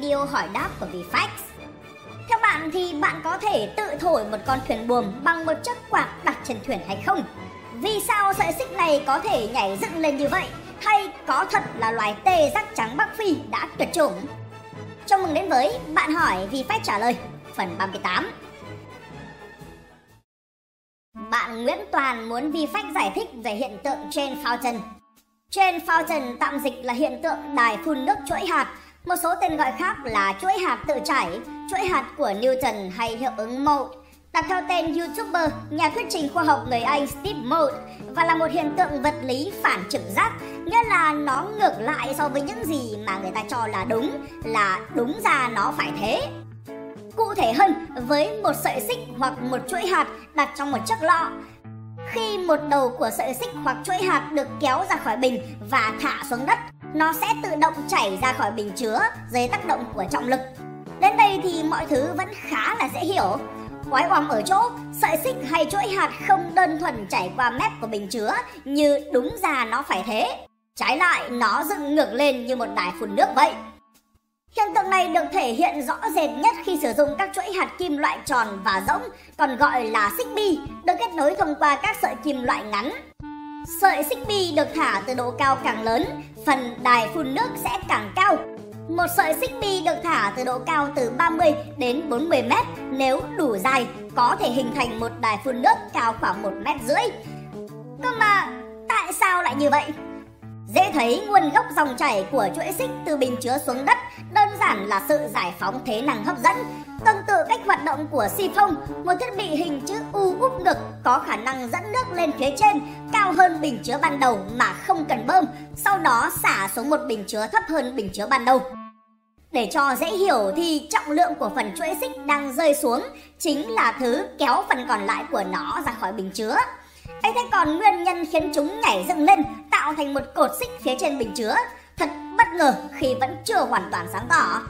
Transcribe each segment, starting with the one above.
video hỏi đáp của VFX. Theo bạn thì bạn có thể tự thổi một con thuyền buồm bằng một chiếc quạt đặt trên thuyền hay không? Vì sao sợi xích này có thể nhảy dựng lên như vậy? Hay có thật là loài tê giác trắng Bắc Phi đã tuyệt chủng? Chào mừng đến với Bạn hỏi VFX trả lời, phần 38. Bạn Nguyễn Toàn muốn VFX giải thích về hiện tượng trên Fountain. Trên Fountain tạm dịch là hiện tượng đài phun nước chuỗi hạt một số tên gọi khác là chuỗi hạt tự chảy, chuỗi hạt của Newton hay hiệu ứng Mould, đặt theo tên YouTuber, nhà thuyết trình khoa học người Anh Steve Mould và là một hiện tượng vật lý phản trực giác, nghĩa là nó ngược lại so với những gì mà người ta cho là đúng, là đúng ra nó phải thế. Cụ thể hơn, với một sợi xích hoặc một chuỗi hạt đặt trong một chiếc lọ, khi một đầu của sợi xích hoặc chuỗi hạt được kéo ra khỏi bình và thả xuống đất, nó sẽ tự động chảy ra khỏi bình chứa dưới tác động của trọng lực. Đến đây thì mọi thứ vẫn khá là dễ hiểu. Quái oăm ở chỗ, sợi xích hay chuỗi hạt không đơn thuần chảy qua mép của bình chứa như đúng ra nó phải thế. Trái lại, nó dựng ngược lên như một đài phun nước vậy. Hiện tượng này được thể hiện rõ rệt nhất khi sử dụng các chuỗi hạt kim loại tròn và rỗng, còn gọi là xích bi, được kết nối thông qua các sợi kim loại ngắn. Sợi xích bi được thả từ độ cao càng lớn, phần đài phun nước sẽ càng cao. Một sợi xích bi được thả từ độ cao từ 30 đến 40 mét nếu đủ dài có thể hình thành một đài phun nước cao khoảng 1 mét rưỡi. Cơ mà tại sao lại như vậy? Dễ thấy nguồn gốc dòng chảy của chuỗi xích từ bình chứa xuống đất đơn giản là sự giải phóng thế năng hấp dẫn. Tương tự cách hoạt động của siphon, phong, một thiết bị hình chữ U úp ngực có khả năng dẫn nước lên phía trên cao hơn bình chứa ban đầu mà không cần bơm, sau đó xả xuống một bình chứa thấp hơn bình chứa ban đầu. Để cho dễ hiểu thì trọng lượng của phần chuỗi xích đang rơi xuống chính là thứ kéo phần còn lại của nó ra khỏi bình chứa ấy thế còn nguyên nhân khiến chúng nhảy dựng lên tạo thành một cột xích phía trên bình chứa bất ngờ khi vẫn chưa hoàn toàn sáng tỏ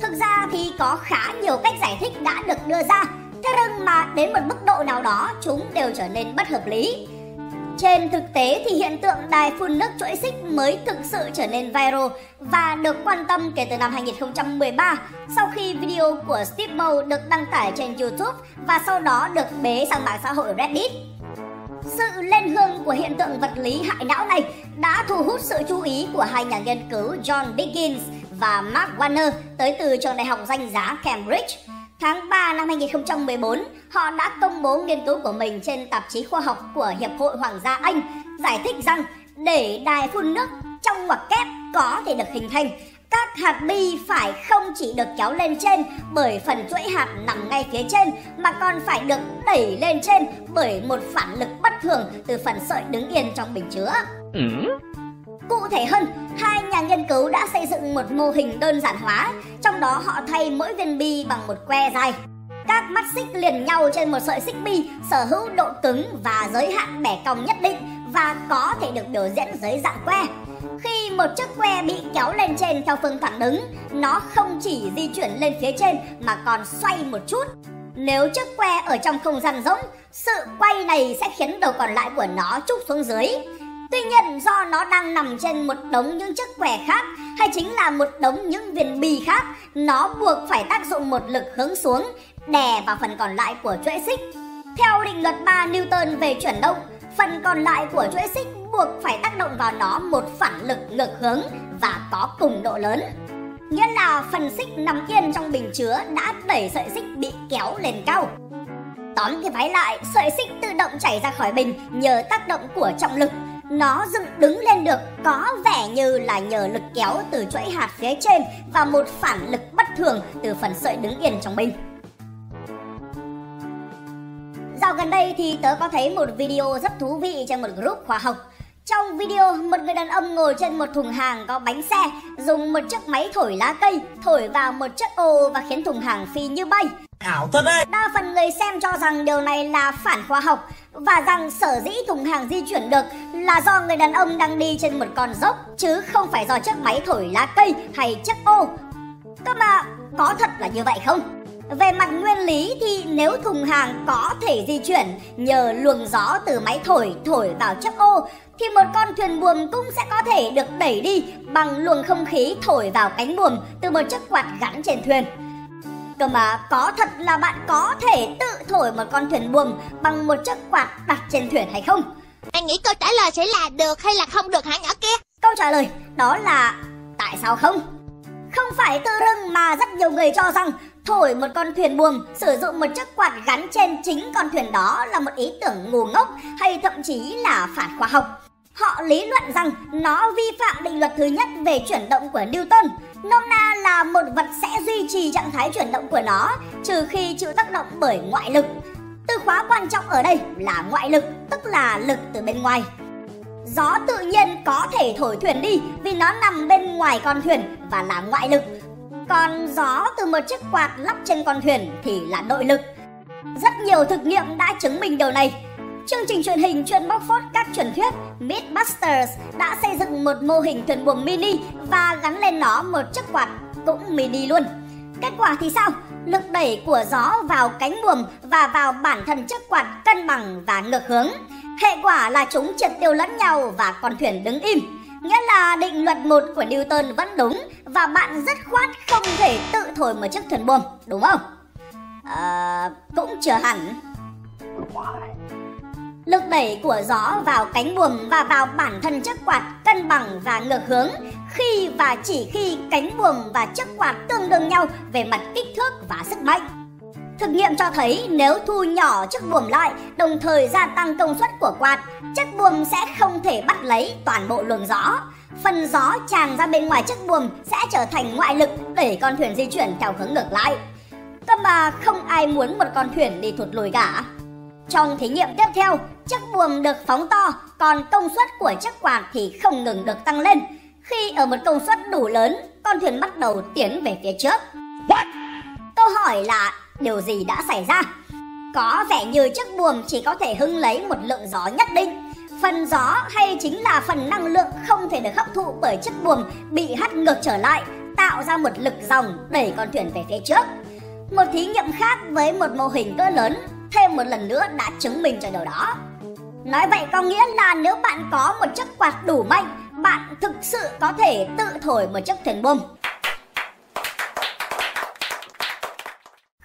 thực ra thì có khá nhiều cách giải thích đã được đưa ra, thế nhưng mà đến một mức độ nào đó chúng đều trở nên bất hợp lý trên thực tế thì hiện tượng đài phun nước chuỗi xích mới thực sự trở nên viral và được quan tâm kể từ năm 2013 sau khi video của Steve Moe được đăng tải trên YouTube và sau đó được bế sang mạng xã hội Reddit. Sự lên hương của hiện tượng vật lý hại não này đã thu hút sự chú ý của hai nhà nghiên cứu John Dickens và Mark Warner tới từ trường đại học danh giá Cambridge. Tháng 3 năm 2014, họ đã công bố nghiên cứu của mình trên tạp chí khoa học của Hiệp hội Hoàng gia Anh, giải thích rằng để đài phun nước trong ngoặc kép có thể được hình thành, các hạt bi phải không chỉ được kéo lên trên bởi phần chuỗi hạt nằm ngay phía trên mà còn phải được đẩy lên trên bởi một phản lực bất thường từ phần sợi đứng yên trong bình chứa. Ừ. Cụ thể hơn, hai nhà nghiên cứu đã xây dựng một mô hình đơn giản hóa, trong đó họ thay mỗi viên bi bằng một que dài. Các mắt xích liền nhau trên một sợi xích bi sở hữu độ cứng và giới hạn bẻ cong nhất định và có thể được biểu diễn dưới dạng que. Khi một chiếc que bị kéo lên trên theo phương thẳng đứng, nó không chỉ di chuyển lên phía trên mà còn xoay một chút. Nếu chiếc que ở trong không gian rỗng, sự quay này sẽ khiến đầu còn lại của nó trúc xuống dưới. Tuy nhiên do nó đang nằm trên một đống những chiếc que khác hay chính là một đống những viên bì khác, nó buộc phải tác dụng một lực hướng xuống, đè vào phần còn lại của chuỗi xích. Theo định luật 3 Newton về chuyển động, phần còn lại của chuỗi xích buộc phải tác động vào nó một phản lực ngược hướng và có cùng độ lớn. Nghĩa là phần xích nằm yên trong bình chứa đã đẩy sợi xích bị kéo lên cao. Tóm cái váy lại, sợi xích tự động chảy ra khỏi bình nhờ tác động của trọng lực. Nó dựng đứng lên được có vẻ như là nhờ lực kéo từ chuỗi hạt phía trên và một phản lực bất thường từ phần sợi đứng yên trong bình. Dạo gần đây thì tớ có thấy một video rất thú vị trên một group khoa học. Trong video, một người đàn ông ngồi trên một thùng hàng có bánh xe, dùng một chiếc máy thổi lá cây, thổi vào một chiếc ô và khiến thùng hàng phi như bay. Ảo thật đấy! Đa phần người xem cho rằng điều này là phản khoa học và rằng sở dĩ thùng hàng di chuyển được là do người đàn ông đang đi trên một con dốc chứ không phải do chiếc máy thổi lá cây hay chiếc ô. Cơ mà có thật là như vậy không? Về mặt nguyên lý thì nếu thùng hàng có thể di chuyển nhờ luồng gió từ máy thổi thổi vào chiếc ô thì một con thuyền buồm cũng sẽ có thể được đẩy đi bằng luồng không khí thổi vào cánh buồm từ một chiếc quạt gắn trên thuyền. Cơ mà có thật là bạn có thể tự thổi một con thuyền buồm bằng một chiếc quạt đặt trên thuyền hay không? Anh nghĩ câu trả lời sẽ là được hay là không được hả nhỏ kia? Câu trả lời đó là tại sao không? Không phải tự rưng mà rất nhiều người cho rằng thổi một con thuyền buồm sử dụng một chiếc quạt gắn trên chính con thuyền đó là một ý tưởng ngu ngốc hay thậm chí là phản khoa học. Họ lý luận rằng nó vi phạm định luật thứ nhất về chuyển động của Newton. Nôm na là một vật sẽ duy trì trạng thái chuyển động của nó trừ khi chịu tác động bởi ngoại lực. Từ khóa quan trọng ở đây là ngoại lực, tức là lực từ bên ngoài. Gió tự nhiên có thể thổi thuyền đi vì nó nằm bên ngoài con thuyền và là ngoại lực. Còn gió từ một chiếc quạt lắp trên con thuyền thì là nội lực. Rất nhiều thực nghiệm đã chứng minh điều này. Chương trình truyền hình chuyên bóc phốt các truyền thuyết Mythbusters đã xây dựng một mô hình thuyền buồm mini và gắn lên nó một chiếc quạt cũng mini luôn. Kết quả thì sao? Lực đẩy của gió vào cánh buồm và vào bản thân chiếc quạt cân bằng và ngược hướng. Hệ quả là chúng triệt tiêu lẫn nhau và con thuyền đứng im. Nghĩa là định luật một của Newton vẫn đúng và bạn rất khoát không thể tự thổi một chiếc thuyền buồm, đúng không? À, cũng chưa hẳn. Lực đẩy của gió vào cánh buồm và vào bản thân chiếc quạt cân bằng và ngược hướng khi và chỉ khi cánh buồm và chiếc quạt tương đương nhau về mặt kích thước và sức mạnh. Thực nghiệm cho thấy nếu thu nhỏ chiếc buồm lại, đồng thời gia tăng công suất của quạt, chiếc buồm sẽ không thể bắt lấy toàn bộ luồng gió. Phần gió tràn ra bên ngoài chiếc buồm sẽ trở thành ngoại lực đẩy con thuyền di chuyển theo hướng ngược lại. Cơ mà không ai muốn một con thuyền đi thụt lùi cả. Trong thí nghiệm tiếp theo, chiếc buồm được phóng to, còn công suất của chiếc quạt thì không ngừng được tăng lên. Khi ở một công suất đủ lớn, con thuyền bắt đầu tiến về phía trước. What? Câu hỏi là điều gì đã xảy ra? Có vẻ như chiếc buồm chỉ có thể hưng lấy một lượng gió nhất định. Phần gió hay chính là phần năng lượng không thể được hấp thụ bởi chiếc buồm bị hất ngược trở lại, tạo ra một lực dòng đẩy con thuyền về phía trước. Một thí nghiệm khác với một mô hình cỡ lớn thêm một lần nữa đã chứng minh cho điều đó. Nói vậy có nghĩa là nếu bạn có một chiếc quạt đủ mạnh, bạn thực sự có thể tự thổi một chiếc thuyền buồm.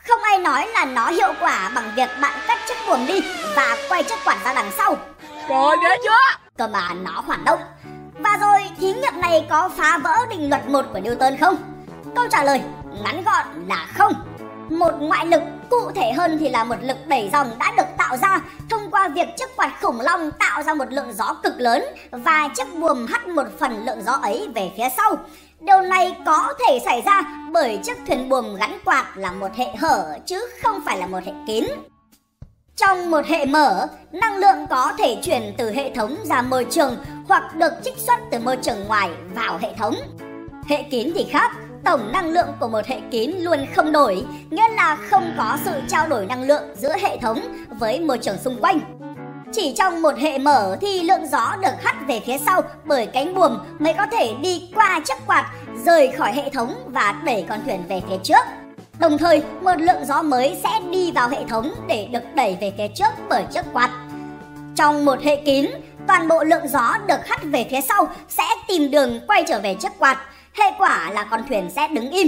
Không ai nói là nó hiệu quả bằng việc bạn cắt chiếc buồm đi và quay chiếc quạt ra đằng sau. Trời ghê chưa? Cơ mà nó hoạt động. Và rồi thí nghiệm này có phá vỡ định luật một của Newton không? Câu trả lời ngắn gọn là không. Một ngoại lực, cụ thể hơn thì là một lực đẩy dòng đã được tạo ra thông qua việc chiếc quạt khủng long tạo ra một lượng gió cực lớn và chiếc buồm hắt một phần lượng gió ấy về phía sau. Điều này có thể xảy ra bởi chiếc thuyền buồm gắn quạt là một hệ hở chứ không phải là một hệ kín. Trong một hệ mở, năng lượng có thể chuyển từ hệ thống ra môi trường hoặc được trích xuất từ môi trường ngoài vào hệ thống. Hệ kín thì khác, tổng năng lượng của một hệ kín luôn không đổi, nghĩa là không có sự trao đổi năng lượng giữa hệ thống với môi trường xung quanh. Chỉ trong một hệ mở thì lượng gió được hắt về phía sau bởi cánh buồm mới có thể đi qua chiếc quạt, rời khỏi hệ thống và đẩy con thuyền về phía trước. Đồng thời, một lượng gió mới sẽ đi vào hệ thống để được đẩy về phía trước bởi chiếc quạt. Trong một hệ kín, toàn bộ lượng gió được hắt về phía sau sẽ tìm đường quay trở về chiếc quạt. Hệ quả là con thuyền sẽ đứng im.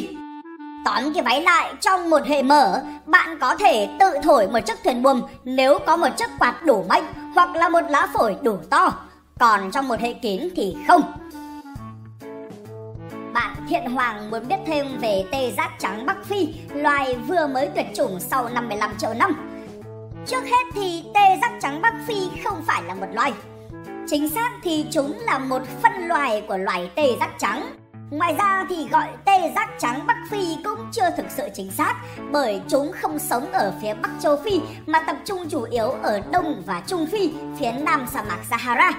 Tóm cái váy lại, trong một hệ mở, bạn có thể tự thổi một chiếc thuyền buồm nếu có một chiếc quạt đủ mạnh hoặc là một lá phổi đủ to. Còn trong một hệ kín thì không. Bạn Thiện Hoàng muốn biết thêm về tê giác trắng Bắc Phi, loài vừa mới tuyệt chủng sau 55 triệu năm. Trước hết thì tê giác trắng Bắc Phi không phải là một loài. Chính xác thì chúng là một phân loài của loài tê giác trắng. Ngoài ra thì gọi tê giác trắng Bắc Phi cũng chưa thực sự chính xác bởi chúng không sống ở phía Bắc châu Phi mà tập trung chủ yếu ở Đông và Trung Phi, phía Nam sa mạc Sahara.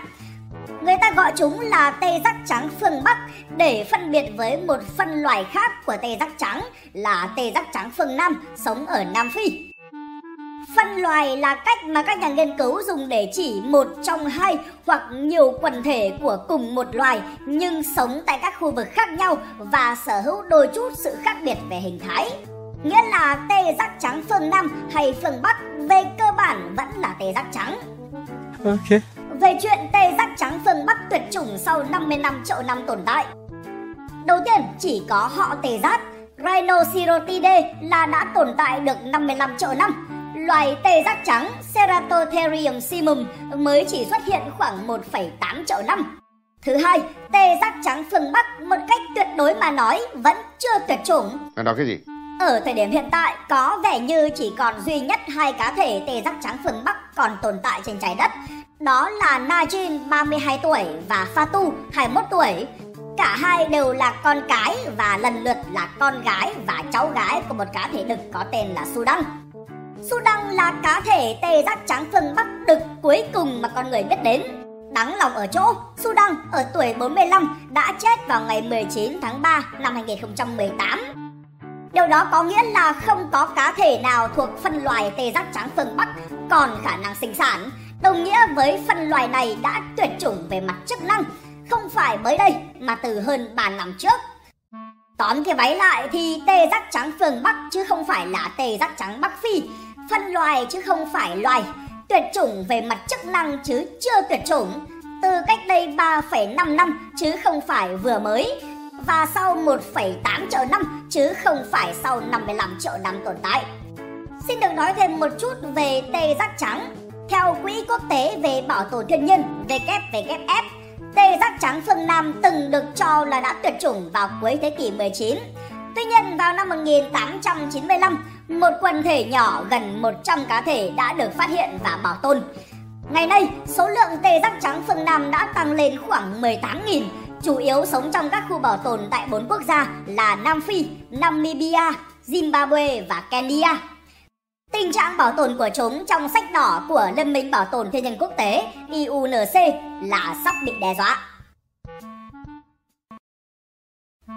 Người ta gọi chúng là tê giác trắng phương Bắc để phân biệt với một phân loài khác của tê giác trắng là tê giác trắng phương Nam sống ở Nam Phi. Phân loài là cách mà các nhà nghiên cứu dùng để chỉ một trong hai hoặc nhiều quần thể của cùng một loài nhưng sống tại các khu vực khác nhau và sở hữu đôi chút sự khác biệt về hình thái. nghĩa là tê giác trắng phương Nam hay phương Bắc về cơ bản vẫn là tê giác trắng. Ok. Về chuyện tê giác trắng phương Bắc tuyệt chủng sau 50 năm triệu năm tồn tại. Đầu tiên chỉ có họ tê giác Rhinoceridae là đã tồn tại được 55 triệu năm. Loài tê giác trắng Ceratotherium simum mới chỉ xuất hiện khoảng 1,8 triệu năm. Thứ hai, tê giác trắng phương Bắc một cách tuyệt đối mà nói vẫn chưa tuyệt chủng. Nói cái gì? Ở thời điểm hiện tại có vẻ như chỉ còn duy nhất hai cá thể tê giác trắng phương Bắc còn tồn tại trên trái đất. Đó là Najin 32 tuổi và Fatu 21 tuổi. Cả hai đều là con cái và lần lượt là con gái và cháu gái của một cá thể đực có tên là Sudan. Sudan là cá thể tê giác trắng phương Bắc đực cuối cùng mà con người biết đến. Đáng lòng ở chỗ, Sudan ở tuổi 45 đã chết vào ngày 19 tháng 3 năm 2018. Điều đó có nghĩa là không có cá thể nào thuộc phân loài tê giác trắng phương Bắc còn khả năng sinh sản, đồng nghĩa với phân loài này đã tuyệt chủng về mặt chức năng, không phải mới đây mà từ hơn 3 năm trước. Tóm cái váy lại thì tê giác trắng phương Bắc chứ không phải là tê giác trắng Bắc Phi, phân loài chứ không phải loài, tuyệt chủng về mặt chức năng chứ chưa tuyệt chủng, từ cách đây 3,5 năm chứ không phải vừa mới, và sau 1,8 triệu năm chứ không phải sau 55 triệu năm tồn tại. Xin được nói thêm một chút về tê giác trắng. Theo Quỹ Quốc tế về Bảo tồn Thiên nhiên WWF, tê giác trắng phương Nam từng được cho là đã tuyệt chủng vào cuối thế kỷ 19. Tuy nhiên vào năm 1895, một quần thể nhỏ gần 100 cá thể đã được phát hiện và bảo tồn. Ngày nay, số lượng tê giác trắng phương Nam đã tăng lên khoảng 18.000, chủ yếu sống trong các khu bảo tồn tại bốn quốc gia là Nam Phi, Namibia, Zimbabwe và Kenya. Tình trạng bảo tồn của chúng trong sách đỏ của Liên minh Bảo tồn Thiên nhiên Quốc tế IUNC là sắp bị đe dọa.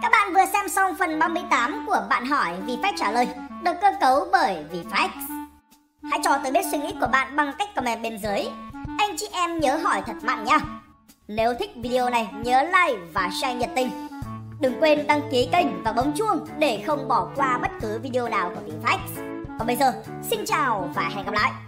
Các bạn vừa xem xong phần 38 của Bạn hỏi vì phép trả lời được cơ cấu bởi VFX. Hãy cho tôi biết suy nghĩ của bạn bằng cách comment bên dưới. Anh chị em nhớ hỏi thật mạnh nha. Nếu thích video này nhớ like và share nhiệt tình. Đừng quên đăng ký kênh và bấm chuông để không bỏ qua bất cứ video nào của VFX. Còn bây giờ, xin chào và hẹn gặp lại!